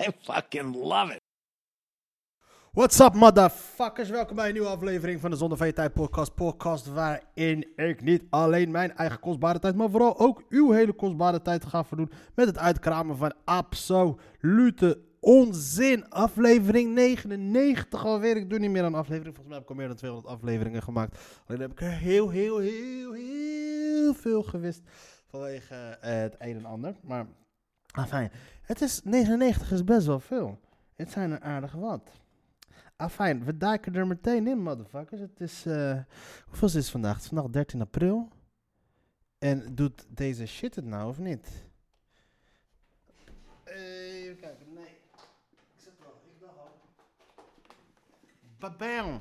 I fucking love it. What's up, motherfuckers? Welkom bij een nieuwe aflevering van de Zonder van Tijd podcast. Podcast waarin ik niet alleen mijn eigen kostbare tijd, maar vooral ook uw hele kostbare tijd ga verdoen met het uitkramen van absolute onzin. Aflevering 99 alweer. Ik doe niet meer aan aflevering. Volgens mij heb ik al meer dan 200 afleveringen gemaakt. Alleen heb ik er heel, heel, heel, heel veel gewist vanwege eh, het een en ander. Maar, fijn. Het is 99 is best wel veel. Het zijn er aardig wat. Ah, fijn. We duiken er meteen in, motherfuckers. Het is, eh hoeveel is het vandaag? Het is vandaag 13 april. En doet deze shit het nou, of niet? Even kijken, nee. Ik zit wel, ik dacht al. Babam.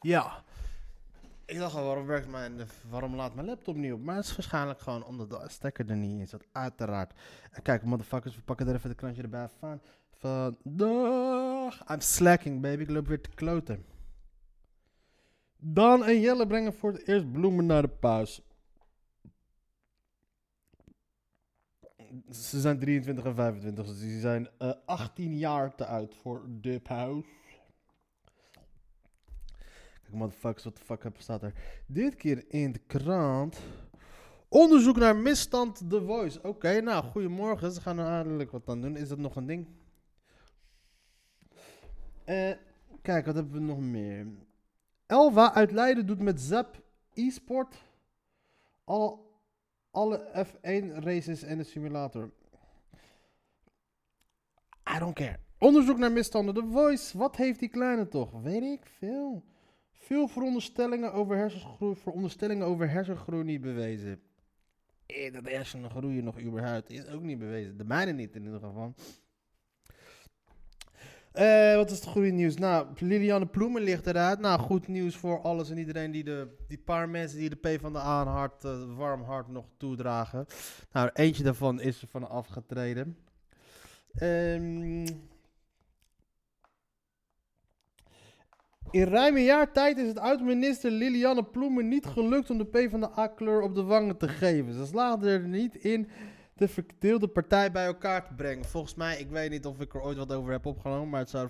Ja. Ik dacht al, waarom werkt mijn, waarom laat mijn laptop niet op? Maar het is waarschijnlijk gewoon omdat de stekker er niet in zit, uiteraard. En kijk, motherfuckers, we pakken er even het krantje erbij van. Vandaag. I'm slacking, baby. Ik loop weer te kloten. Dan en Jelle brengen voor het eerst bloemen naar de paus. Ze zijn 23 en 25, dus die zijn eh, 18 jaar te oud voor de paus. Kijk, motherfuckers, wat de fuck staat er? Dit keer in de krant. Onderzoek naar misstand The Voice. Oké, nou, goedemorgen. Ze gaan er wat aan doen. Is dat nog een ding? Eh, kijk, wat hebben we nog meer? Elva uit Leiden doet met Zap e-sport al, alle F1 races en de simulator. I don't care. Onderzoek naar misstanden. The Voice. Wat heeft die kleine toch? Weet ik veel. Veel veronderstellingen over hersengroei, veronderstellingen over hersengroei niet bewezen. Eh, dat hersenen groeien nog überhaupt is ook niet bewezen. De mijne niet in ieder geval. Eh, wat is het goede nieuws? Nou, Liliane Ploemen ligt eruit. Nou, goed nieuws voor alles en iedereen die de die paar mensen die de P van de A hart, eh, warm hart nog toedragen. Nou, eentje daarvan is er van afgetreden. Ehm in ruim een jaar tijd is het oud-minister Liliane Ploemen niet gelukt om de P van de A-kleur op de wangen te geven. Ze slaagde er niet in de verdeelde partij bij elkaar te brengen. Volgens mij, ik weet niet of ik er ooit wat over heb opgenomen, maar het zou,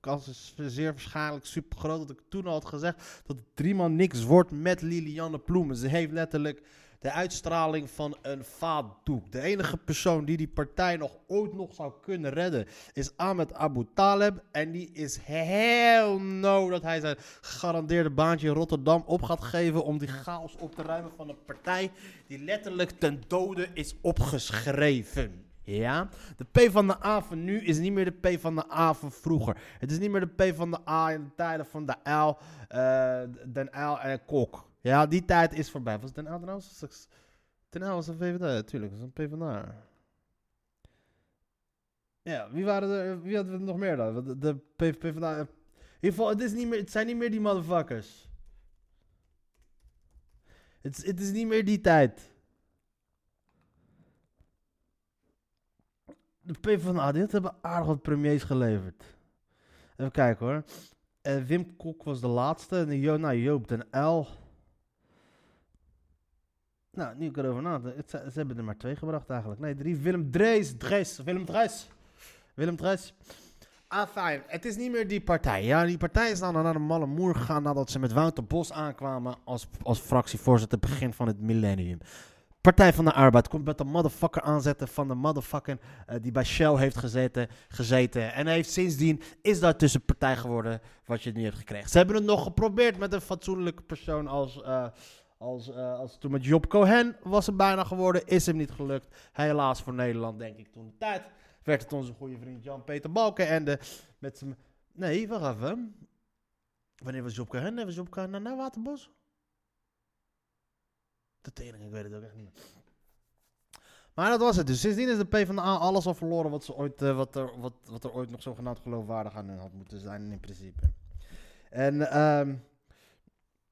kans is zeer waarschijnlijk super groot dat ik toen al had gezegd dat het driemaal niks wordt met Liliane Ploemen. Ze heeft letterlijk de uitstraling van een vaatdoek. De enige persoon die die partij nog ooit nog zou kunnen redden is Ahmed Abu Taleb. En die is heel no dat hij zijn gegarandeerde baantje in Rotterdam op gaat geven om die chaos op te ruimen van een partij die letterlijk ten dode is opgeschreven. Ja, de P van de A van nu is niet meer de P van de A van vroeger. Het is niet meer de P van de A in de tijden van de L, eh Den L en Kok. Ja, die tijd is voorbij. Was Den L trouwens? Den L was een VVD, natuurlijk. Is een P van de A. Ja, wie, waren er, wie hadden we nog meer dan? De, de P, P van de A. In ieder geval, het, niet zijn niet meer die motherfuckers. Het, is- het is niet meer die tijd. De P van de A, dit hebben aardig wat premiers geleverd. Even kijken hoor. Eh, Wim Kok was de laatste. En Jo, nou, Joop den L. Nou, nu ik erover zijn- Ze hebben er maar twee gebracht eigenlijk. Nee, drie. Willem Drees. Drees. Willem Drees. Willem Drees. Ah, fijn. Het is niet meer die partij. Ja, die partij is dan naar de malle moer gegaan nadat ze met Wouter Bos aankwamen als, als fractievoorzitter begin van het millennium. Partij van de Arbeid komt met de motherfucker aanzetten van de motherfucker eh, die bij Shell heeft gezeten, gezeten. En heeft sindsdien is daar tussen partij geworden wat je nu hebt gekregen. Ze hebben het nog geprobeerd met een fatsoenlijke persoon als, eh, als, eh, als toen met Job Cohen was het bijna geworden. Is hem niet gelukt. Helaas voor Nederland denk ik toen de tijd. Werd het onze goede vriend Jan-Peter Balkenende met zijn... Nee, wacht even. Wanneer was Job Cohen? Nee, was Job Cohen naar, Waterbos? De tering, ik weet het ook echt niet. Maar dat was het. Dus sindsdien is de PvdA alles al verloren wat, ze ooit, eh, wat, er, wat, wat er ooit nog zogenaamd geloofwaardig aan hun had moeten zijn in principe. En ehm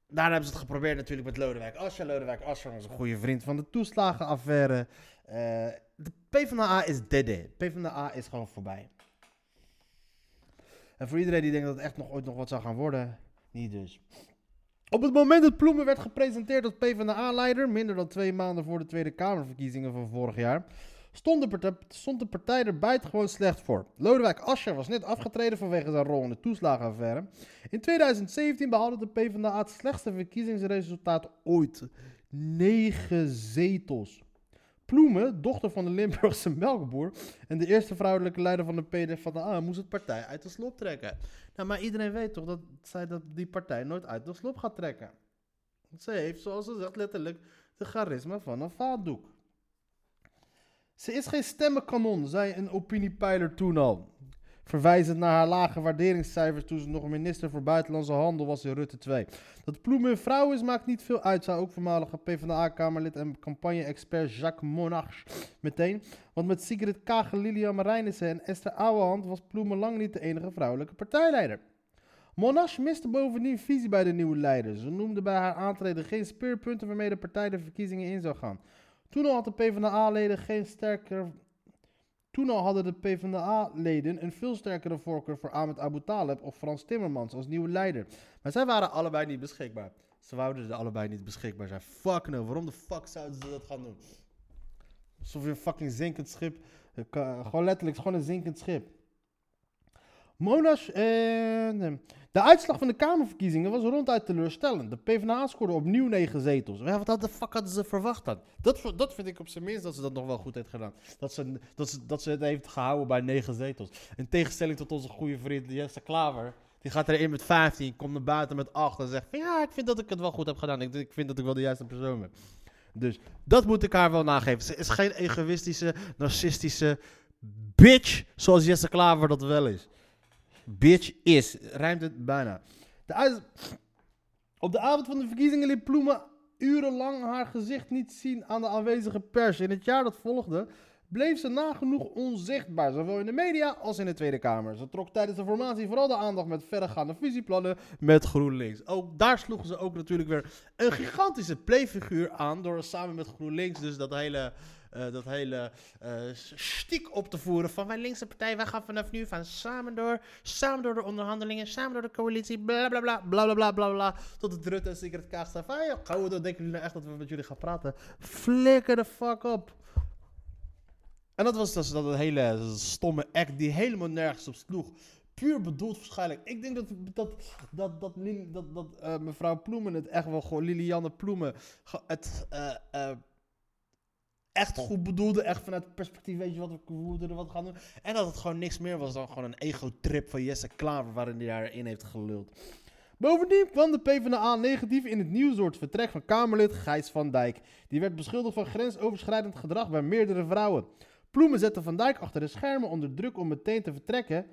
daarna hebben ze het geprobeerd natuurlijk met Lodewijk Asscher. Lodewijk Asscher, onze goede vriend van de toeslagenaffaire. Eh de PvdA is dead. PvdA is gewoon voorbij. En voor iedereen die denkt dat het echt nog ooit nog wat zou gaan worden, niet dus. Op het moment dat Ploemen werd gepresenteerd als PvdA-leider, minder dan twee maanden voor de Tweede Kamerverkiezingen van vorig jaar, stond de, partij, stond de partij er buitengewoon slecht voor. Lodewijk Asscher was net afgetreden vanwege zijn rol in de toeslagenaffaire. In 2017 behaalde de PvdA het slechtste verkiezingsresultaat ooit. 9 zetels. Ploemen, dochter van de Limburgse melkboer en de eerste vrouwelijke leider van de PvdA, moest het partij uit de slop trekken. Nou, maar iedereen weet toch dat, zij, dat die partij nooit uit de slop gaat trekken. Ze heeft, zoals ze zegt, letterlijk de charisma van een vaatdoek. Ze is geen stemmenkanon, zei een opiniepeiler toen al. Verwijzend naar haar lage waarderingscijfers toen ze nog minister voor Buitenlandse Handel was in Rutte 2. Dat Ploemen een vrouw is, maakt niet veel uit, zei ook voormalige PvdA-kamerlid en campagne-expert Jacques Monarch meteen. Want met Sigrid Kaag, Lilian Marijnissen en Esther Ouwehand was Ploemen lang niet de enige vrouwelijke partijleider. Monarch miste bovendien visie bij de nieuwe leider. Ze noemde bij haar aantreden geen speerpunten waarmee de partij de verkiezingen in zou gaan. Toen al had de PvdA-leden geen sterker toen al hadden de PvdA-leden een veel sterkere voorkeur voor Ahmed Abu Taleb of Frans Timmermans als nieuwe leider. Maar zij waren allebei niet beschikbaar. Ze wouden er allebei niet beschikbaar zijn. Fuck no, waarom de fuck zouden ze dat gaan doen? Alsof je een fucking zinkend schip... eh, Gewoon letterlijk, gewoon een zinkend schip. Monash en... eh, De uitslag van de Kamerverkiezingen was ronduit teleurstellend. De PvdA scoorde opnieuw 9 zetels. Wat de fuck hadden ze verwacht dan? Dat, dat vind ik op zijn minst dat ze dat nog wel goed heeft gedaan. Dat ze, dat, ze, dat ze het heeft gehouden bij 9 zetels. In tegenstelling tot onze goede vriend Jesse Klaver. Die gaat erin met 15, komt naar buiten met 8 en zegt ja, ik vind dat ik het wel goed heb gedaan. Ik, ik vind dat ik wel de juiste persoon ben. Dus dat moet ik haar wel nageven. Ze is geen egoïstische, narcistische bitch zoals Jesse Klaver dat wel is. Bitch is. Rijmt het bijna. De Op de avond van de verkiezingen liet Ploemen urenlang haar gezicht niet zien aan de aanwezige pers. In het jaar dat volgde bleef ze nagenoeg onzichtbaar, zowel in de media als in de Tweede Kamer. Ze trok tijdens de formatie vooral de aandacht met verregaande fusieplannen met GroenLinks. Ook daar sloegen ze ook natuurlijk weer een gigantische playfiguur aan door samen met GroenLinks dus dat hele... eh, dat hele eh stiek op te voeren van wij linkse partij, wij gaan vanaf nu van samen door, samen door de onderhandelingen, samen door de coalitie, bla bla bla, bla bla bla bla bla, tot het Rutte en Sigrid Kaag staan van, gauw, dan denken jullie nou echt dat we met jullie gaan praten? Flikker de fuck op. En dat was dus dat hele stomme act die helemaal nergens op sloeg. Puur bedoeld waarschijnlijk. Ik denk dat, dat, dat, dat, dat, eh, mevrouw Ploemen het echt wel gewoon, Lilianne Ploemen, het echt goed bedoelde. Echt vanuit het perspectief, weet je wat, we moeten wat gaan doen. En dat het gewoon niks meer was dan gewoon een ego-trip van Jesse Klaver waarin hij daarin heeft geluld. Bovendien kwam de PvdA negatief in het nieuws door het vertrek van Kamerlid Gijs van Dijk. Die werd beschuldigd van grensoverschrijdend gedrag bij meerdere vrouwen. Ploemen zette Van Dijk achter de schermen onder druk om meteen te vertrekken,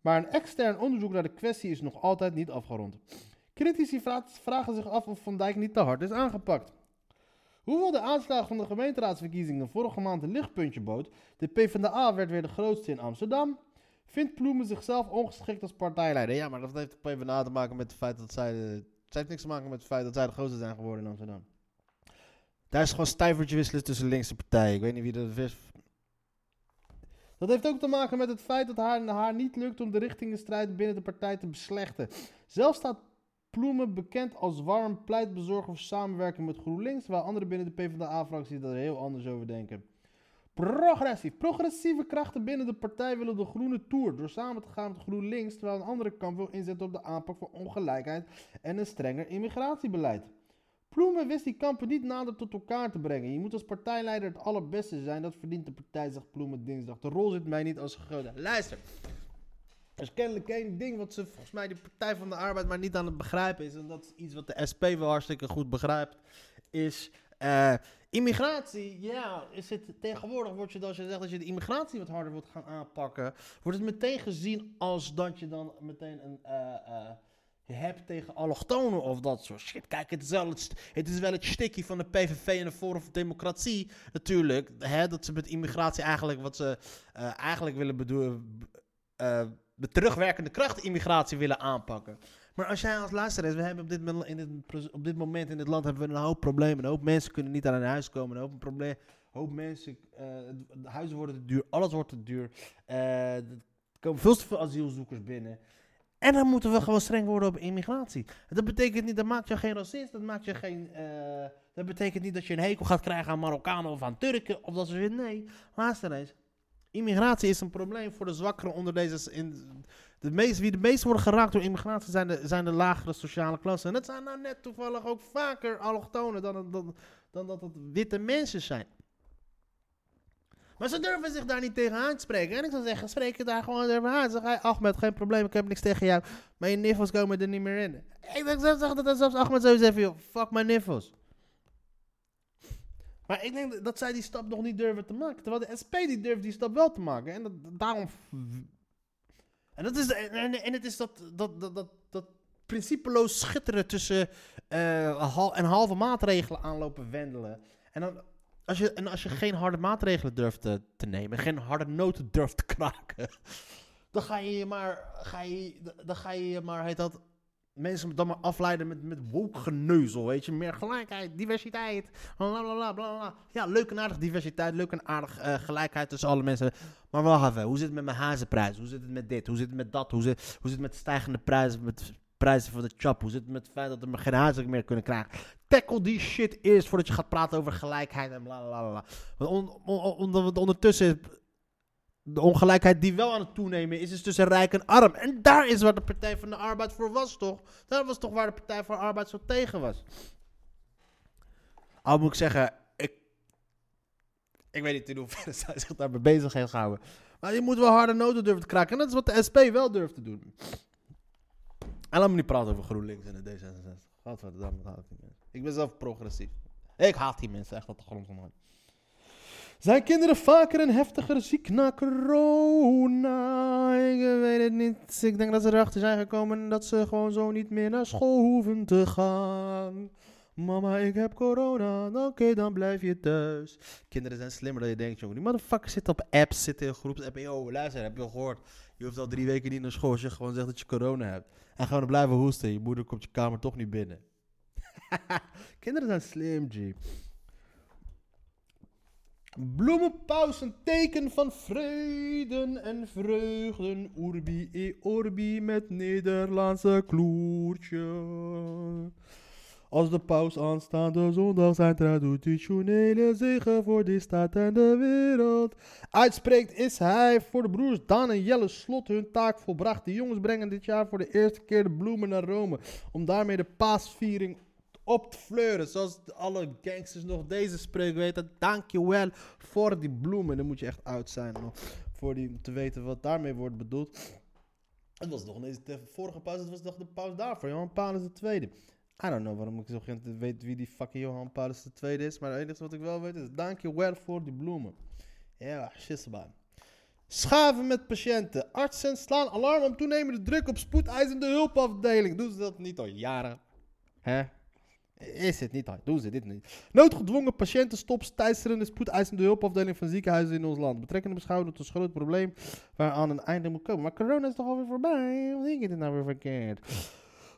maar een extern onderzoek naar de kwestie is nog altijd niet afgerond. Critici vra- vragen zich af of Van Dijk niet te hard is aangepakt. Hoewel de aanslag van de gemeenteraadsverkiezingen vorige maand een lichtpuntje bood, de PvdA werd weer de grootste in Amsterdam, vindt Ploemen zichzelf ongeschikt als partijleider. Ja, maar dat heeft de PvdA te maken met het feit dat zij... De, heeft niks te maken met het feit dat zij de grootste zijn geworden in Amsterdam. Daar is gewoon stijvertje wisselen tussen linkse partijen. Ik weet niet wie dat is. Dat heeft ook te maken met het feit dat haar, haar niet lukt om de richtingenstrijd binnen de partij te beslechten. Zelf staat Ploemen bekend als warm pleitbezorger voor samenwerking met GroenLinks, terwijl anderen binnen de PvdA-fractie daar heel anders over denken. Progressief. Progressieve krachten binnen de partij willen de groene tour door samen te gaan met GroenLinks, terwijl een andere kamp wil inzetten op de aanpak van ongelijkheid en een strenger immigratiebeleid. Ploemen wist die kampen niet nader tot elkaar te brengen. Je moet als partijleider het allerbeste zijn. Dat verdient de partij, zegt Ploemen dinsdag. De rol zit mij niet als grote. Luister. Er is kennelijk één ding wat ze volgens mij de Partij van de Arbeid maar niet aan het begrijpen is. En dat is iets wat de SP wel hartstikke goed begrijpt. Is eh, immigratie. Ja, is het, tegenwoordig wordt je, als je zegt dat je de immigratie wat harder wilt gaan aanpakken. Wordt het meteen gezien als dat je dan meteen een... eh, eh, je hebt tegen allochtonen of dat soort shit. Kijk, het is wel het, het, is wel het stikkie van de PVV en de Forum voor Democratie natuurlijk. Hè, dat ze met immigratie eigenlijk wat ze eh, eigenlijk willen bedoelen... eh, de terugwerkende kracht immigratie willen aanpakken. Maar als jij als luisteraar, we hebben op dit, mom- in dit, op dit moment in dit land hebben we een hoop problemen. Een hoop mensen kunnen niet aan hun huis komen. Een hoop, probleem, hoop mensen, eh, de huizen worden te duur, alles wordt te duur. Eh, er komen veel te veel asielzoekers binnen. En dan moeten we gewoon streng worden op immigratie. Dat betekent niet, dat maakt je geen racist, dat maakt je geen... eh, dat betekent niet dat je een hekel gaat krijgen aan Marokkanen of aan Turken of dat soort shit. Nee, luister eens. Immigratie is een probleem voor de zwakkeren onder deze... In, de meest, wie de meest worden geraakt door immigratie zijn de, zijn de lagere sociale klassen. En dat zijn nou net toevallig ook vaker allochtonen dan, dan, dan dat het witte mensen zijn. Maar ze durven zich daar niet tegen aan te spreken. En ik zou zeggen, spreek je daar gewoon even aan. Zeg, hey, Ahmed, geen probleem, ik heb niks tegen jou. Maar je niffels komen er niet meer in. Ik zelfs zeggen dat zelfs Ahmed zou zeggen, fuck mijn niffels. Maar ik denk dat- zij die stap nog niet durven te maken. Terwijl de SP die durft die stap wel te maken. En dat, daarom... En, dat is, en, en, het is dat, dat, dat, dat, principeloos schitteren tussen eh, hal, en halve maatregelen aanlopen wendelen. En dan, als je, en als je geen harde maatregelen durft te, te nemen, geen harde noten durft te kraken, dan ga je maar, ga je, dan ga je maar, heet dat, mensen dan maar afleiden met, met woke geneuzel, weet je. Meer gelijkheid, diversiteit, bla bla. Ja, leuk en aardig diversiteit, leuk en aardig eh, gelijkheid tussen alle mensen. Maar wacht even, hoe zit het met mijn hazenprijs? Hoe zit het met dit? Hoe zit het met dat? Hoe zit, hoe zit het met stijgende prijzen, met prijzen van de chap? Hoe zit het met het feit dat we geen hazen meer kunnen krijgen? Tackle die shit eerst voordat je gaat praten over gelijkheid en bla bla bla. Want on, on, on- on- ondertussen, de ongelijkheid die wel aan het toenemen is, is tussen rijk en arm. En daar is waar de Partij van de Arbeid voor was, toch? Daar was toch waar de Partij van de Arbeid zo tegen was. Al moet ik zeggen, ik, ik weet niet in hoeverre zij zich daarmee bezig heeft gehouden. Maar je moet wel harde noten durven te kraken. En dat is wat de SP wel durft te doen. En laat me niet praten over GroenLinks en de D66. Godverdamme, dat haat die mensen. Ik ben zelf progressief. Ik haat die mensen echt op de grond van mijn. Zijn kinderen vaker en heftiger ziek na corona? Ik weet het niet. Ik denk dat ze erachter zijn gekomen dat ze gewoon zo niet meer naar school hoeven te gaan. Mama, ik heb corona. Oké, dan blijf je thuis. Kinderen zijn slimmer dan je denkt, jongen. Die motherfuckers zitten op apps, zitten in groeps. Yo, luister, heb je al gehoord? Je hoeft al drie weken niet naar school als je gewoon zegt dat je corona hebt. En gewoon blijven hoesten. Je moeder komt je kamer toch niet binnen. Kinderen zijn slim, G. Bloemenpaus, een teken van vrede en vreugden. Urbi e orbi met Nederlandse kloertje. Als de paus aanstaande zondag zijn traditionele zegen voor die staat en de wereld uitspreekt, is hij voor de broers Daan en Jelle Slot hun taak volbracht. De jongens brengen dit jaar voor de eerste keer de bloemen naar Rome, om daarmee de paasviering op te fleuren. Zoals alle gangsters nog deze spreuk weten. Dankjewel voor die bloemen. Dan moet je echt oud zijn om, voor die, om te weten wat daarmee wordt bedoeld. Het was nog ineens de vorige paus, het was nog de paus daarvoor. Johan Paulus II. I don't know waarom ik zo geen weet wie die fucking Johan Paulus II is. Maar het enige wat ik wel weet is dankjewel voor die bloemen. Ja, shitbaan. Schaven met patiënten. Artsen slaan alarm om toenemende druk op spoedeisende hulpafdeling. Doen ze dat niet al jaren? Hè? Is het niet? Doen ze dit niet? Noodgedwongen patiëntenstops teisterende spoedeisende hulpafdeling van ziekenhuizen in ons land. Betrekkende beschouwen tot een groot probleem waaraan een einde moet komen. Maar corona is toch alweer voorbij? Hoe denk je dit nou weer verkeerd?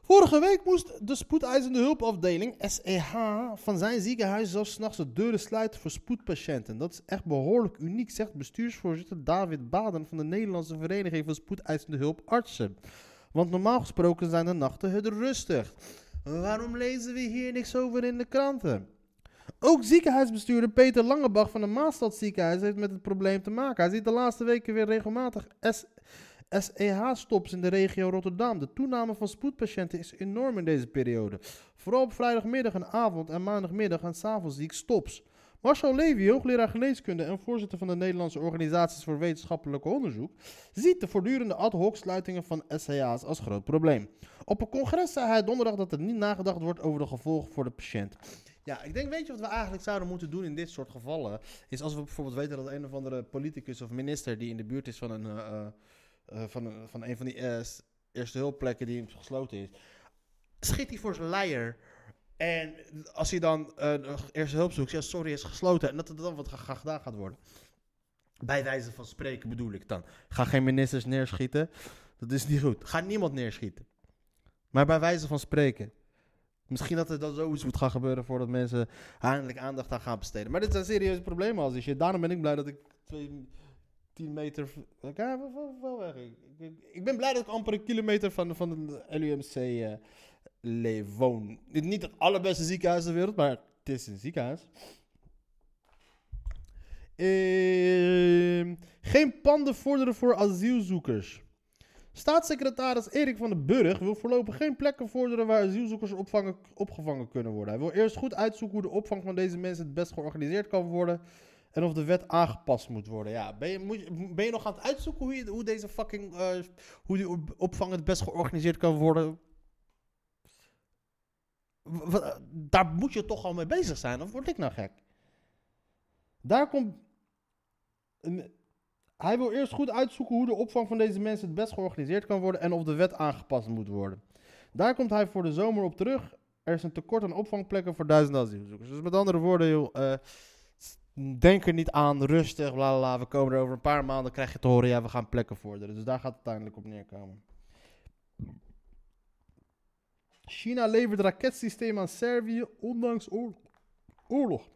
Vorige week moest de spoedeisende hulpafdeling, SEH, van zijn ziekenhuis zelfs s'nachts de deuren sluiten voor spoedpatiënten. Dat is echt behoorlijk uniek, zegt bestuursvoorzitter David Baden van de Nederlandse Vereniging van Spoedeisende Hulpartsen. Want normaal gesproken zijn de nachten het rustig. Waarom lezen we hier niks over in de kranten? Ook ziekenhuisbestuurder Peter Langebach van de Maastad ziekenhuis heeft met het probleem te maken. Hij ziet de laatste weken weer regelmatig SEH-stops in de regio Rotterdam. De toename van spoedpatiënten is enorm in deze periode. Vooral op vrijdagmiddag en avond en maandagmiddag en s'avonds zie ik stops. Marcel Levy, hoogleraar geneeskunde en voorzitter van de Nederlandse Organisaties voor Wetenschappelijk Onderzoek, ziet de voortdurende ad hoc sluitingen van SEA's als groot probleem. Op een congres zei hij donderdag dat er niet nagedacht wordt over de gevolgen voor de patiënt. Ja, ik denk, weet je wat we eigenlijk zouden moeten doen in dit soort gevallen? Is als we bijvoorbeeld weten dat een of andere politicus of minister die in de buurt is van een, eh, eh, eh, van, van een van die eerste hulpplekken die gesloten is. schiet hij voor zijn leier. En als hij dan eh eerste hulp zoekt, ja, sorry, is gesloten. En dat er dan wat gedaan gaat worden. Bij wijze van spreken bedoel ik dan. Ga geen ministers neerschieten. Dat is niet goed. Ga niemand neerschieten. Maar bij wijze van spreken. Misschien dat er dan zoiets moet gaan gebeuren voordat mensen eindelijk aandacht aan gaan besteden. Maar dit zijn serieuze problemen als die shit. Daarom ben ik blij dat ik twee, 10 meter. Ja, wel- weg. Ik ben blij dat ik amper een kilometer van, van de LUMC eh is niet het allerbeste ziekenhuis ter wereld, maar het is een ziekenhuis. Ehm, geen panden vorderen voor asielzoekers. Staatssecretaris Erik van den Burg wil voorlopig geen plekken vorderen waar asielzoekers opvangen, opgevangen kunnen worden. Hij wil eerst goed uitzoeken hoe de opvang van deze mensen het best georganiseerd kan worden. En of de wet aangepast moet worden. Ja, ben je, moet ben je nog aan het uitzoeken hoe, hoe deze fucking. eh, hoe die op- opvang het best georganiseerd kan worden? Daar moet je toch al mee bezig zijn, of word ik nou gek? Daar komt. hij wil eerst goed uitzoeken hoe de opvang van deze mensen het best georganiseerd kan worden en of de wet aangepast moet worden. Daar komt hij voor de zomer op terug. Er is een tekort aan opvangplekken voor duizenden asielzoekers. Dus met andere woorden, joh, s- denk er niet aan, rustig, bla bla bla. We komen er over een paar maanden, krijg je te horen, ja, we gaan plekken vorderen. Dus daar gaat het uiteindelijk op neerkomen. China levert raketsysteem aan Servië, ondanks oorlog.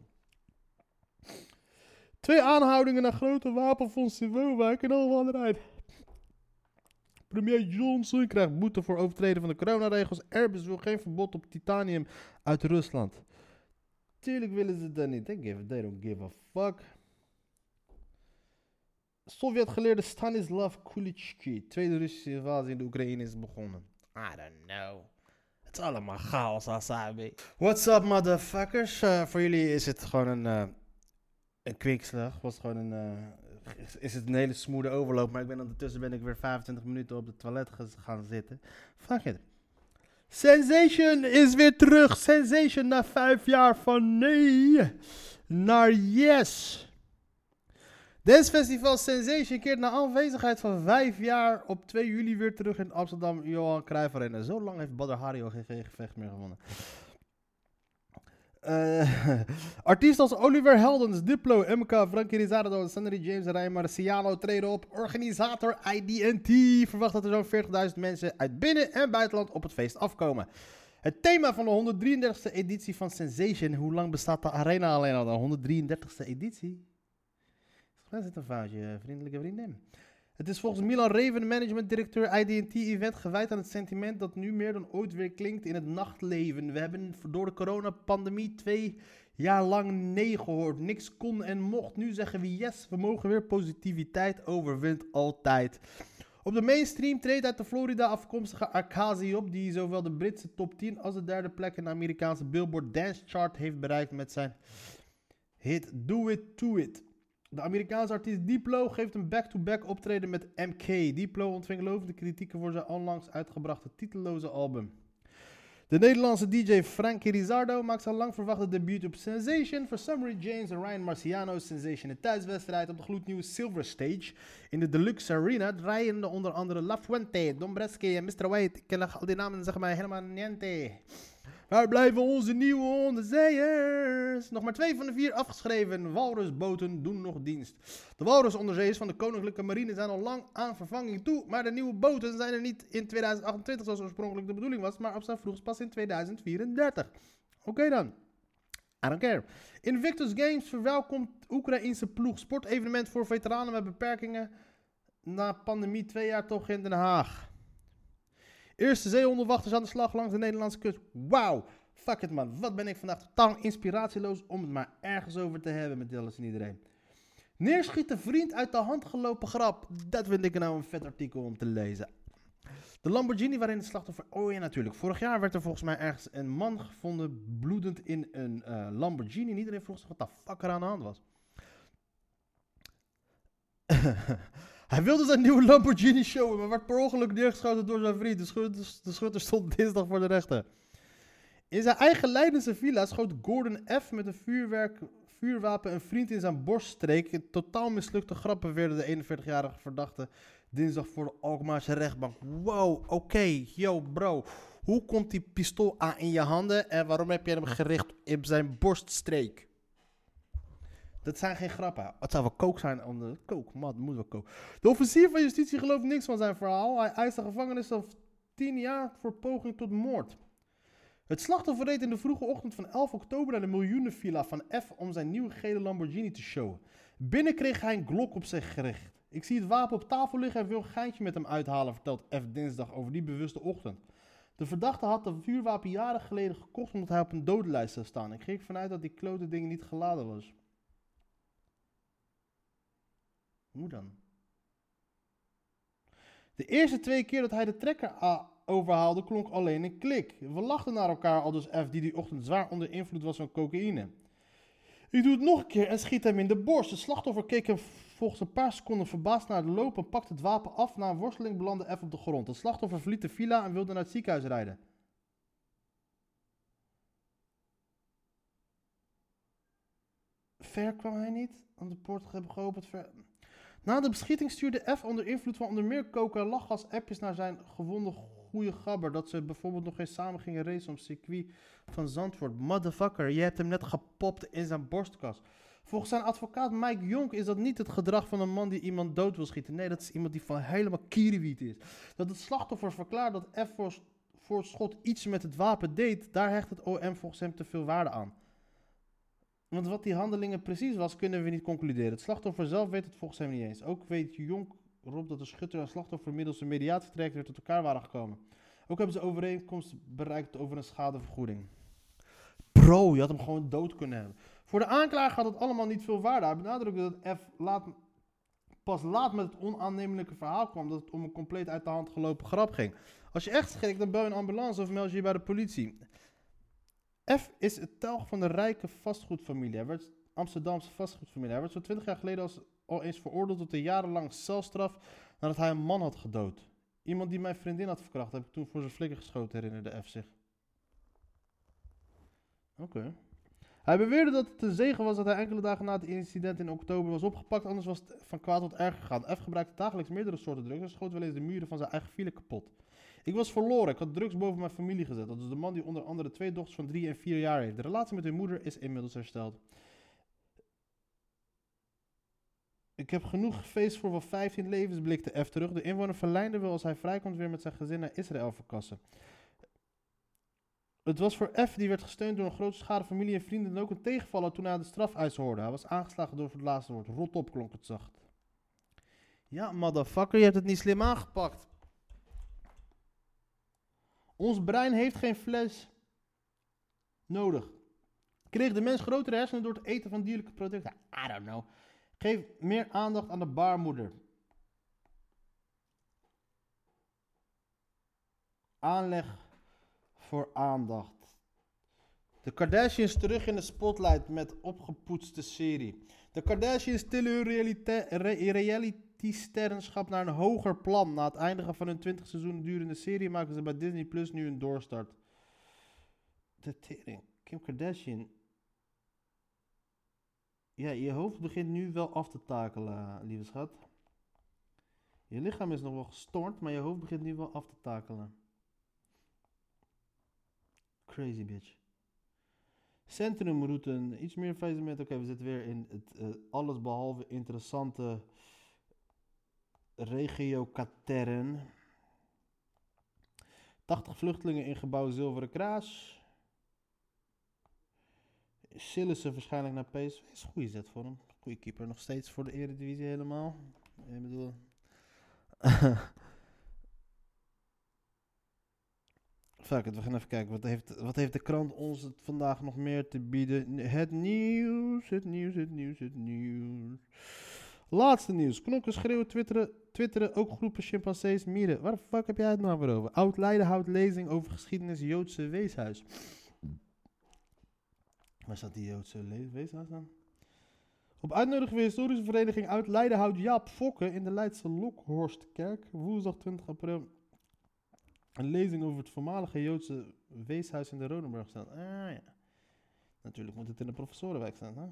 Twee aanhoudingen naar grote wapenfonds in Waalwijk en. Premier Johnson krijgt boete voor overtreden van de coronaregels. Airbus wil geen verbod op titanium uit Rusland. Tuurlijk willen ze dat niet. They, give, they don't give a fuck. Sovjet-geleerde Stanislav Kulitsky. Tweede Russische invasie in de Oekraïne is begonnen. I don't know. Het is allemaal chaos, Asabi. What's up, motherfuckers? Eh, voor jullie is het gewoon een, eh een kwinkslag. Was gewoon een, eh, is- het een hele smoede overloop. Maar ik ben ondertussen ben ik weer 25 minuten op het toilet gaan zitten. Fuck it. Sensation is weer terug. Sensation na vijf jaar van nee naar yes. Dance Festival Sensation keert na afwezigheid van vijf jaar op 2 juli weer terug in Amsterdam Johan Cruijff Arena. Zo lang heeft Badr Hari al geen geen gevecht meer gewonnen. Eh, artiesten als Oliver Heldens, Diplo, MK, Frankie Rizardo, Sandy James en Ryan Marciano treden op. Organisator IDNT verwacht dat er zo'n 40.000 mensen uit binnen- en buitenland op het feest afkomen. Het thema van de 133ste editie van Sensation. Hoe lang bestaat de arena alleen al? De 133ste editie? Mij zit een foutje, vriendelijke vriendin. Het is volgens Milan Reven, management-directeur IDT-event, gewijd aan het sentiment dat nu meer dan ooit weer klinkt in het nachtleven. We hebben door de coronapandemie twee jaar lang nee gehoord. Niks kon en mocht. Nu zeggen we yes, we mogen weer. Positiviteit overwint altijd. Op de mainstream treedt uit de Florida afkomstige Akazi op, die zowel de Britse top 10 als de derde plek in de Amerikaanse Billboard Dance Chart heeft bereikt met zijn hit Do It To It. De Amerikaanse artiest Diplo geeft een back-to-back optreden met MK. Diplo ontving lovende kritieken voor zijn onlangs uitgebrachte titelloze album. De Nederlandse DJ Frankie Rizardo maakt zijn lang verwachte debuut op Sensation voor Summery James en Ryan Marciano's Sensation een thuiswedstrijd op de gloednieuwe Silver Stage. In de Deluxe Arena draaien onder andere La Fuente, Dombreski en Mr. White. Ik ken al die namen zeggen mij helemaal niente. Waar blijven onze nieuwe onderzeeërs? Nog maar twee van de vier afgeschreven walrusboten doen nog dienst. De walrusonderzeeërs van de Koninklijke Marine zijn al lang aan vervanging toe. Maar de nieuwe boten zijn er niet in 2028 zoals oorspronkelijk de bedoeling was. Maar op zijn vroegst pas in 2034. Oké dan. I don't care. Invictus Games verwelkomt Oekraïnse ploeg. Sportevenement voor veteranen met beperkingen. Na pandemie twee jaar toch in Den Haag. Eerste zeehondenwachters aan de slag langs de Nederlandse kust. Wauw. Fuck it man. Wat ben ik vandaag totaal inspiratieloos om het maar ergens over te hebben met alles en iedereen. Neerschieten vriend uit de hand gelopen grap. Dat vind ik nou een vet artikel om te lezen. De Lamborghini waarin het slachtoffer... Oh ja, natuurlijk. Vorig jaar werd er volgens mij ergens een man gevonden bloedend in een eh, Lamborghini. En iedereen vroeg zich wat de fuck er aan de hand was. Hij wilde zijn nieuwe Lamborghini showen, maar werd per ongeluk neergeschoten door zijn vriend. De, schut- de schutter stond dinsdag voor de rechter. In zijn eigen Leidense villa schoot Gordon F. met een vuurwerk, vuurwapen een vriend in zijn borststreek. Een totaal mislukte grap beweerde de 41-jarige verdachte dinsdag voor de Alkmaarse rechtbank. Wow, oké, yo bro. Hoe komt die pistool aan in je handen en waarom heb je hem gericht op zijn borststreek? Dat zijn geen grappen. Het zou wel kook zijn onder kook. Man, moet wel kook. De officier van justitie gelooft niks van zijn verhaal. Hij eist de gevangenis van 10 jaar voor poging tot moord. Het slachtoffer reed in de vroege ochtend van 11 oktober naar de miljoenenvilla van F om zijn nieuwe gele Lamborghini te showen. Binnen kreeg hij een glok op zich gericht. Ik zie het wapen op tafel liggen en wil een geintje met hem uithalen, vertelt F dinsdag over die bewuste ochtend. De verdachte had de vuurwapen jaren geleden gekocht omdat hij op een dodenlijst zou staan. Ik ging ervan uit dat die klote ding niet geladen was. Hoe dan? De eerste twee keer dat hij de trekker overhaalde, klonk alleen een klik. We lachten naar elkaar, al dus F, die die ochtend zwaar onder invloed was van cocaïne. Ik doe het nog een keer en schiet hem in de borst. De slachtoffer keek hem volgens een paar seconden verbaasd naar de loop en pakte het wapen af. Na een worsteling belandde F op de grond. De slachtoffer verliet de villa en wilde naar het ziekenhuis rijden. Ver kwam hij niet, want de poort hebben geopend. Ver... Na de beschieting stuurde F onder invloed van onder meer coca en lachgas appjes naar zijn gewonde goede gabber. Dat ze bijvoorbeeld nog eens samen gingen racen op circuit van Zandvoort. Motherfucker, je hebt hem net gepopt in zijn borstkas. Volgens zijn advocaat Mike Jonk is dat niet het gedrag van een man die iemand dood wil schieten. Nee, dat is iemand die van helemaal kierenwiet is. Dat het slachtoffer verklaart dat F voor, schot iets met het wapen deed, daar hecht het OM volgens hem te veel waarde aan. Want wat die handelingen precies was, kunnen we niet concluderen. Het slachtoffer zelf weet het volgens hem niet eens. Ook weet Jonk Rob dat de schutter en slachtoffer middels een mediatietraject weer tot elkaar waren gekomen. Ook hebben ze overeenkomst bereikt over een schadevergoeding. Bro, je had hem gewoon dood kunnen hebben. Voor de aanklager gaat het allemaal niet veel waarde. Hij benadrukte dat F laat, pas laat met het onaannemelijke verhaal kwam dat het om een compleet uit de hand gelopen grap ging. Als je echt schrikt, dan bel je een ambulance of meld je je bij de politie. F is het telg van de rijke vastgoedfamilie. Hij werd Amsterdamse vastgoedfamilie. Hij werd zo'n 20 jaar geleden als, al eens veroordeeld tot een jarenlang celstraf nadat hij een man had gedood. Iemand die mijn vriendin had verkracht, heb ik toen voor zijn flikker geschoten, herinnerde F zich. Oké. Hij beweerde dat het een zegen was dat hij enkele dagen na het incident in oktober was opgepakt, anders was het van kwaad tot erger gegaan. F gebruikte dagelijks meerdere soorten drugs en schoot wel eens de muren van zijn eigen file kapot. Ik was verloren, ik had drugs boven mijn familie gezet. Dat is de man die onder andere twee dochters van drie en vier jaar heeft. De relatie met hun moeder is inmiddels hersteld. Ik heb genoeg gefeest voor wel 15 levens, blikte F terug. De inwoner verlijnde wil als hij vrijkomt weer met zijn gezin naar Israël verkassen. Het was voor F, die werd gesteund door een grote schade familie en vrienden, en ook een tegenvaller toen hij de strafeis hoorde. Hij was aangeslagen door het laatste woord. Rot op, klonk het zacht. Ja, motherfucker, je hebt het niet slim aangepakt. Ons brein heeft geen fles nodig. Kreeg de mens grotere hersenen door het eten van dierlijke producten? I don't know. Geef meer aandacht aan de baarmoeder. Aanleg voor aandacht. De Kardashians terug in de spotlight met opgepoetste serie. De Kardashians tillen hun realite- re- reality-sterrenschap naar een hoger plan. Na het eindigen van hun 20 seizoenen durende serie maken ze bij Disney Plus nu een doorstart. De tering. Kim Kardashian. Ja, je hoofd begint nu wel af te takelen, lieve schat. Je lichaam is nog wel gestornd, maar je hoofd begint nu wel af te takelen. Crazy bitch. Centrumroute, iets meer faillissement. Oké, we zitten weer in het uh, allesbehalve interessante regio Katern. 80 vluchtelingen in gebouw Zilveren Kraas. Sillissen waarschijnlijk naar PSV. Is een goede zet voor hem. Goede keeper nog steeds voor de Eredivisie helemaal. Ik bedoel... Fuck it, we gaan even kijken. Wat heeft, wat heeft de krant ons vandaag nog meer te bieden? Het nieuws, het nieuws, het nieuws, het nieuws. Laatste nieuws. Knokken schreeuwen, twitteren, twitteren ook groepen chimpansees, mieren. Waar de fuck heb jij het nou over? Oud-Leiden houdt lezing over geschiedenis Joodse weeshuis. Waar staat die Joodse weeshuis dan? Op uitnodiging van de historische vereniging Oud-Leiden houdt Jaap Fokke in de Leidse Lokhorstkerk woensdag 20 april een lezing over het voormalige Joodse weeshuis in de Rodenburgstad. Ah ja. Natuurlijk moet het in de professorenwijk staan. Hè?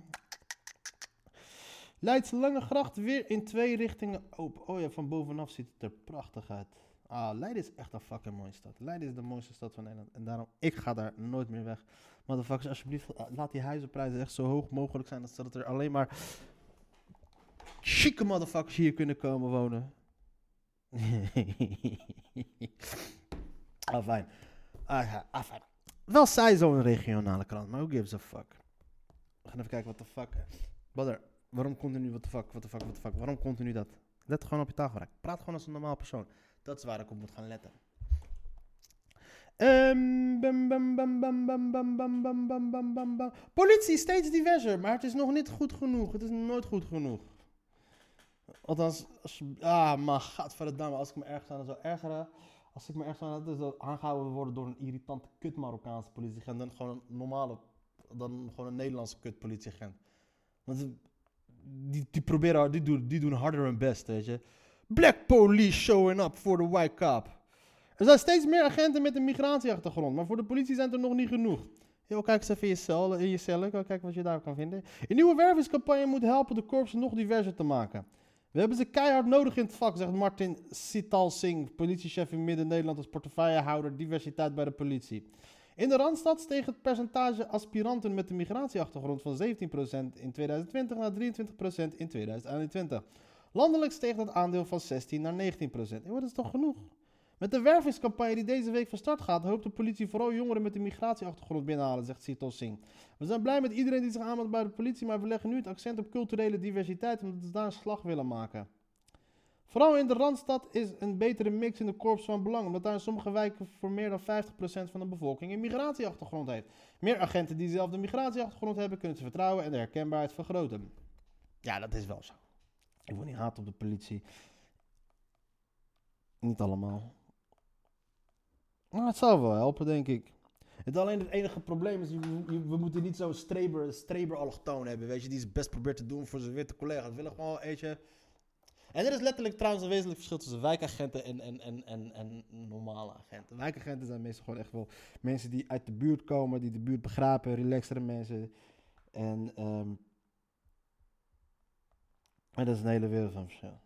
Leidse Lange Gracht weer in twee richtingen open. Oh ja, van bovenaf ziet het er prachtig uit. Ah, Leiden is echt een fucking mooie stad. Leiden is de mooiste stad van Nederland. En daarom, ik ga daar nooit meer weg. Motherfuckers, alsjeblieft, laat die huizenprijzen echt zo hoog mogelijk zijn. Zodat er alleen maar chique motherfuckers hier kunnen komen wonen. ah, fijn. Ah, ah, fijn. Wel saai zo'n regionale krant, maar who gives a fuck? We gaan even kijken wat de fuck. Badder, Waarom continu, what the fuck, what the fuck, what the fuck. Waarom continu dat? Let gewoon op je taalgebruik. Praat gewoon als een normaal persoon. Dat is waar ik op moet gaan letten. Politie steeds diverser, maar het is nog niet goed genoeg. Het is nooit goed genoeg. Althans, als, ah, maar gadverdamme, als ik me ergens aan zou ergeren. Als ik me ergens aan zou aangehouden worden door een irritante kut Marokkaanse politieagent. Dan gewoon een normale, dan gewoon een Nederlandse kut politieagent. Want die, die proberen, die doen, die doen harder hun best, weet je. Black police showing up for the white cop. Er zijn steeds meer agenten met een migratieachtergrond, maar voor de politie zijn er nog niet genoeg. Yo, kijk eens even in je cel, in je cellen, kijk wat je daar kan vinden. Een nieuwe wervingscampagne moet helpen de korps nog diverser te maken. We hebben ze keihard nodig in het vak, zegt Martin Sital Singh, politiechef in Midden-Nederland als portefeuillehouder diversiteit bij de politie. In de Randstad steeg het percentage aspiranten met een migratieachtergrond van 17% in 2020 naar 23% in 2021. Landelijk steeg dat aandeel van 16 naar 19%. En wat is toch genoeg? Met de wervingscampagne die deze week van start gaat, hoopt de politie vooral jongeren met een migratieachtergrond binnenhalen, zegt Sital Singh. We zijn blij met iedereen die zich aanmeldt bij de politie, maar we leggen nu het accent op culturele diversiteit omdat we daar een slag willen maken. Vooral in de Randstad is een betere mix in de korps van belang, omdat daar in sommige wijken voor meer dan 50% van de bevolking een migratieachtergrond heeft. Meer agenten die zelf de migratieachtergrond hebben, kunnen ze vertrouwen en de herkenbaarheid vergroten. Ja, dat is wel zo. Ik wil niet haat op de politie. Niet allemaal. Maar het zou wel helpen, denk ik. Het alleen het enige probleem is, we moeten niet zo'n streber, streber allochtoon hebben, weet je, die zijn best probeert te doen voor zijn witte collega's. We willen gewoon, weet je... En er is letterlijk trouwens een wezenlijk verschil tussen wijkagenten en, en, en, en, en normale agenten. Wijkagenten zijn meestal gewoon echt wel mensen die uit de buurt komen, die de buurt begrijpen, relaxtere mensen. En, ehm en dat is een hele wereld van verschil.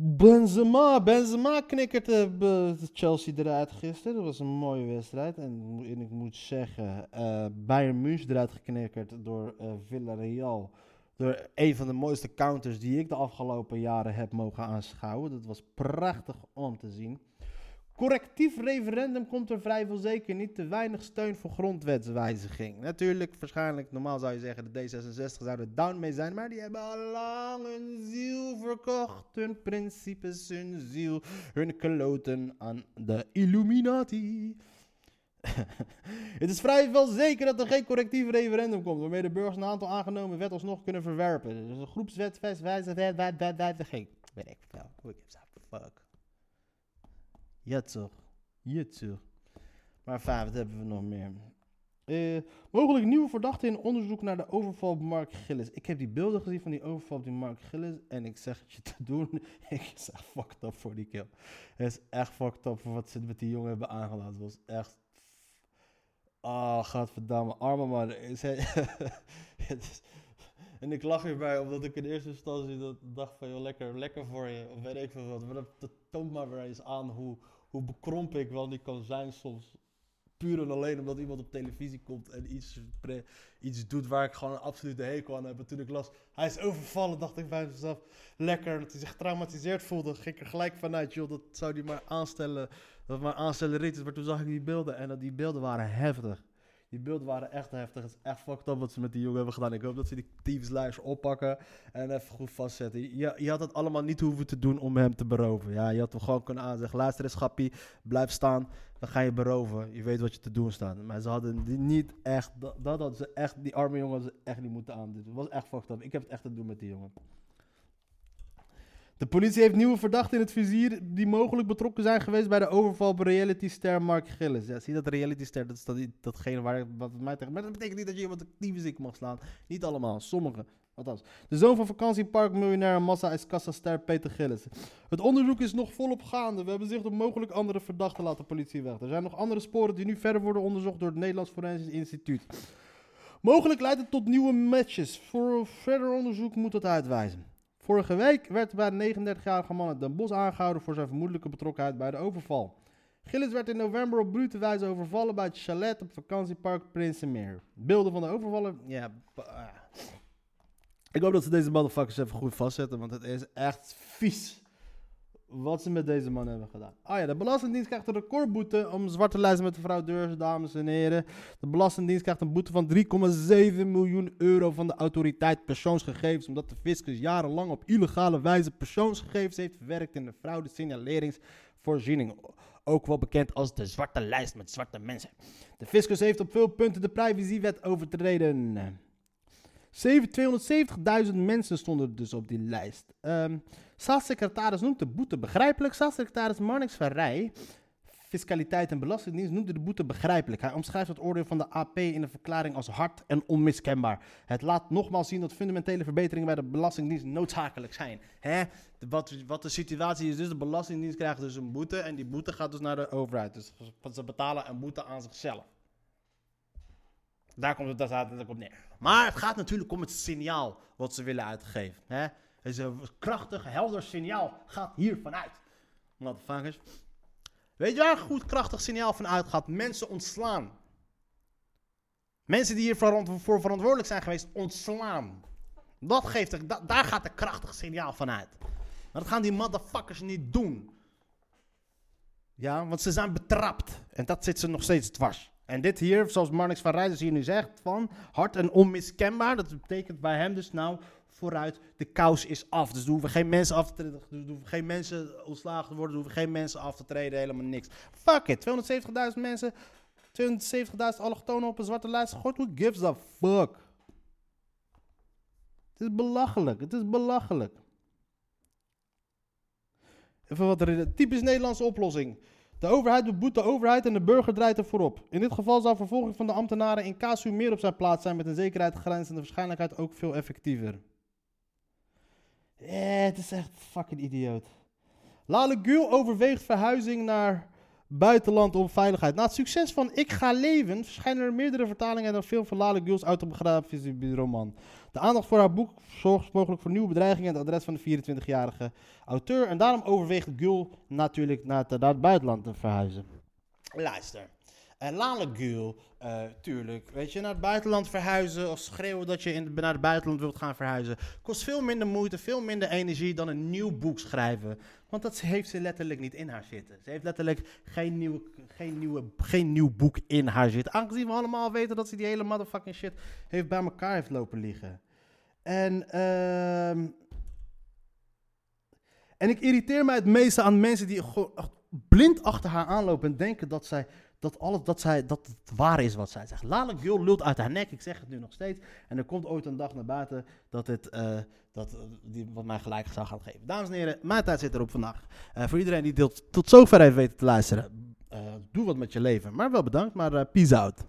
Benzema, Benzema knikkert eh, be- Chelsea eruit gisteren. Dat was een mooie wedstrijd. En, en ik moet zeggen, eh Bayern München eruit geknikkerd door eh, Villarreal. Door een van de mooiste counters die ik de afgelopen jaren heb mogen aanschouwen. Dat was prachtig om te zien. Correctief referendum komt er vrijwel zeker niet. Te weinig steun voor grondwetswijziging. Natuurlijk, waarschijnlijk, normaal zou je zeggen, de D66 zou er down mee zijn. Maar die hebben al lang hun ziel verkocht. Hun principes, hun ziel, hun kloten aan de Illuminati. Het is vrijwel zeker dat er geen correctief referendum komt, waarmee de burgers een aantal aangenomen wet alsnog kunnen verwerpen. Dus een groepswet, wet, wijze, wet, wet, wet, wijziging. Weet ik veel. Who gives a fuck? Ja toch. Maar fijn, wat hebben we nog meer? Eh, mogelijk nieuwe verdachte in onderzoek naar de overval op Mark Gillis. Ik heb die beelden gezien van die overval op die Mark Gillis. En ik zeg het je te doen. ik is echt fucked up voor die kill. Het is echt fucked up voor wat ze met die jongen hebben aangelaten. Het was echt... Oh, godverdamme. Arme man. En ik lach hierbij omdat ik in eerste instantie dacht van... Joh, lekker, lekker voor je. Of weet ik veel wat. Maar dat, toont maar weer eens aan hoe, hoe bekrompen ik wel niet kan zijn soms. Puur en alleen omdat iemand op televisie komt en iets, iets doet waar ik gewoon een absolute hekel aan heb. En toen ik las, hij is overvallen, dacht ik bij mezelf, lekker. Dat hij zich getraumatiseerd voelde, ging ik er gelijk vanuit, joh, dat zou hij maar aanstellen. Dat maar is. Maar toen zag ik die beelden en dat die beelden waren heftig. Die beelden waren echt heftig. Het is echt fucked up wat ze met die jongen hebben gedaan. Ik hoop dat ze die diefsluiers oppakken en even goed vastzetten. Je, je had het allemaal niet hoeven te doen om hem te beroven. Ja, je had hem gewoon kunnen aanzeggen. Luister eens, schappie, blijf staan. Dan ga je beroven. Je weet wat je te doen staat. Maar ze hadden die niet echt... Dat, dat ze echt... Die arme jongen hadden ze echt niet moeten aandoen. Het was echt fucked up. Ik heb het echt te doen met die jongen. De politie heeft nieuwe verdachten in het vizier die mogelijk betrokken zijn geweest bij de overval op realityster Mark Gillis. Ja, zie dat realityster, dat is dat, datgene waar wat mij tegen... Maar dat betekent niet dat je iemand actief ziek mag slaan. Niet allemaal, sommigen. Althans. De zoon van vakantieparkmiljonair en massa is kassaster Peter Gillis. Het onderzoek is nog volop gaande. We hebben zicht op mogelijk andere verdachten, laat de politie weg. Er zijn nog andere sporen die nu verder worden onderzocht door het Nederlands Forensisch Instituut. Mogelijk leidt het tot nieuwe matches. Voor verder onderzoek moet dat uitwijzen. Vorige week werd bij de 39-jarige man uit Den Bosch aangehouden voor zijn vermoedelijke betrokkenheid bij de overval. Gillis werd in november op brute wijze overvallen bij het chalet op vakantiepark Prinsenmeer. Beelden van de overvallen, ja... ah. Ik hoop dat ze deze motherfuckers even goed vastzetten, want het is echt vies wat ze met deze man hebben gedaan. Ah ja, de Belastingdienst krijgt een recordboete om zwarte lijsten met de fraudeurs, dames en heren. De Belastingdienst krijgt een boete van 3,7 miljoen euro van de autoriteit persoonsgegevens, omdat de fiscus jarenlang op illegale wijze persoonsgegevens heeft verwerkt in de fraudesignaleringsvoorziening. Ook wel bekend als de zwarte lijst met zwarte mensen. De fiscus heeft op veel punten de privacywet overtreden. 270.000 mensen stonden dus op die lijst. Ehm, staatssecretaris noemt de boete begrijpelijk. Staatssecretaris Marnix van Fiscaliteit en Belastingdienst, noemde de boete begrijpelijk. Hij omschrijft het oordeel van de AP in de verklaring als hard en onmiskenbaar. Het laat nogmaals zien dat fundamentele verbeteringen bij de Belastingdienst noodzakelijk zijn. Hè? Wat, wat de situatie is, dus de Belastingdienst krijgt dus een boete en die boete gaat dus naar de overheid. Dus ze betalen een boete aan zichzelf. Daar komt het daar staat het op neer. Maar het gaat natuurlijk om het signaal wat ze willen uitgeven. Hè? Is een krachtig, helder signaal gaat hier vanuit. Motherfuckers. Weet je waar een goed krachtig signaal van uitgaat? Mensen ontslaan. Mensen die hier voor verantwoordelijk zijn geweest, ontslaan. Dat geeft da- daar gaat een krachtig signaal van uit. Maar dat gaan die motherfuckers niet doen. Ja, want ze zijn betrapt. En dat zit ze nog steeds dwars. En dit hier, zoals Marnix van Rijzen hier nu zegt, van hard en onmiskenbaar. Dat betekent bij hem dus nou vooruit, de kous is af. Dus er hoeven geen mensen af te treden, dus er hoeven geen mensen ontslagen te worden, er hoeven geen mensen af te treden, helemaal niks. Fuck it, 270.000 mensen, 270.000 allochtonen op een zwarte lijst gegooid, who gives a fuck? Het is belachelijk, het is belachelijk. Even wat er typisch Nederlandse oplossing. De overheid doet boete de overheid en de burger draait er voorop. In dit geval zou vervolging van de ambtenaren in casu meer op zijn plaats zijn met een zekerheid grenzende waarschijnlijkheid ook veel effectiever. Eh, het is echt fucking idioot. Lale Gül overweegt verhuizing naar buitenland om veiligheid. Na het succes van Ik ga leven verschijnen er meerdere vertalingen en een film van Lale Gül's autobiografische roman. De aandacht voor haar boek zorgt mogelijk voor nieuwe bedreigingen en het adres van de 24-jarige auteur. En daarom overweegt Gül natuurlijk naar het, naar het buitenland te verhuizen. Luister. En Lale Gül, eh, tuurlijk, weet je, naar het buitenland verhuizen of schreeuwen dat je in, naar het buitenland wilt gaan verhuizen, kost veel minder moeite, veel minder energie dan een nieuw boek schrijven. Want dat heeft ze letterlijk niet in haar zitten. Ze heeft letterlijk geen, nieuwe, geen, nieuwe, geen nieuw boek in haar zitten. Aangezien we allemaal weten dat ze die hele motherfucking shit heeft bij elkaar heeft lopen liggen. En, ehm en ik irriteer mij het meeste aan mensen die blind achter haar aanlopen en denken dat zij dat, alles, dat, zij, dat het waar is wat zij zegt. Lale Gül lult uit haar nek, ik zeg het nu nog steeds. En er komt ooit een dag naar buiten dat het eh, dat, eh, die, wat mij gelijk zou gaan geven. Dames en heren, mijn tijd zit erop vandaag. Eh, voor iedereen die dit tot zover heeft weten te luisteren, doe wat met je leven. Maar wel bedankt, maar peace out.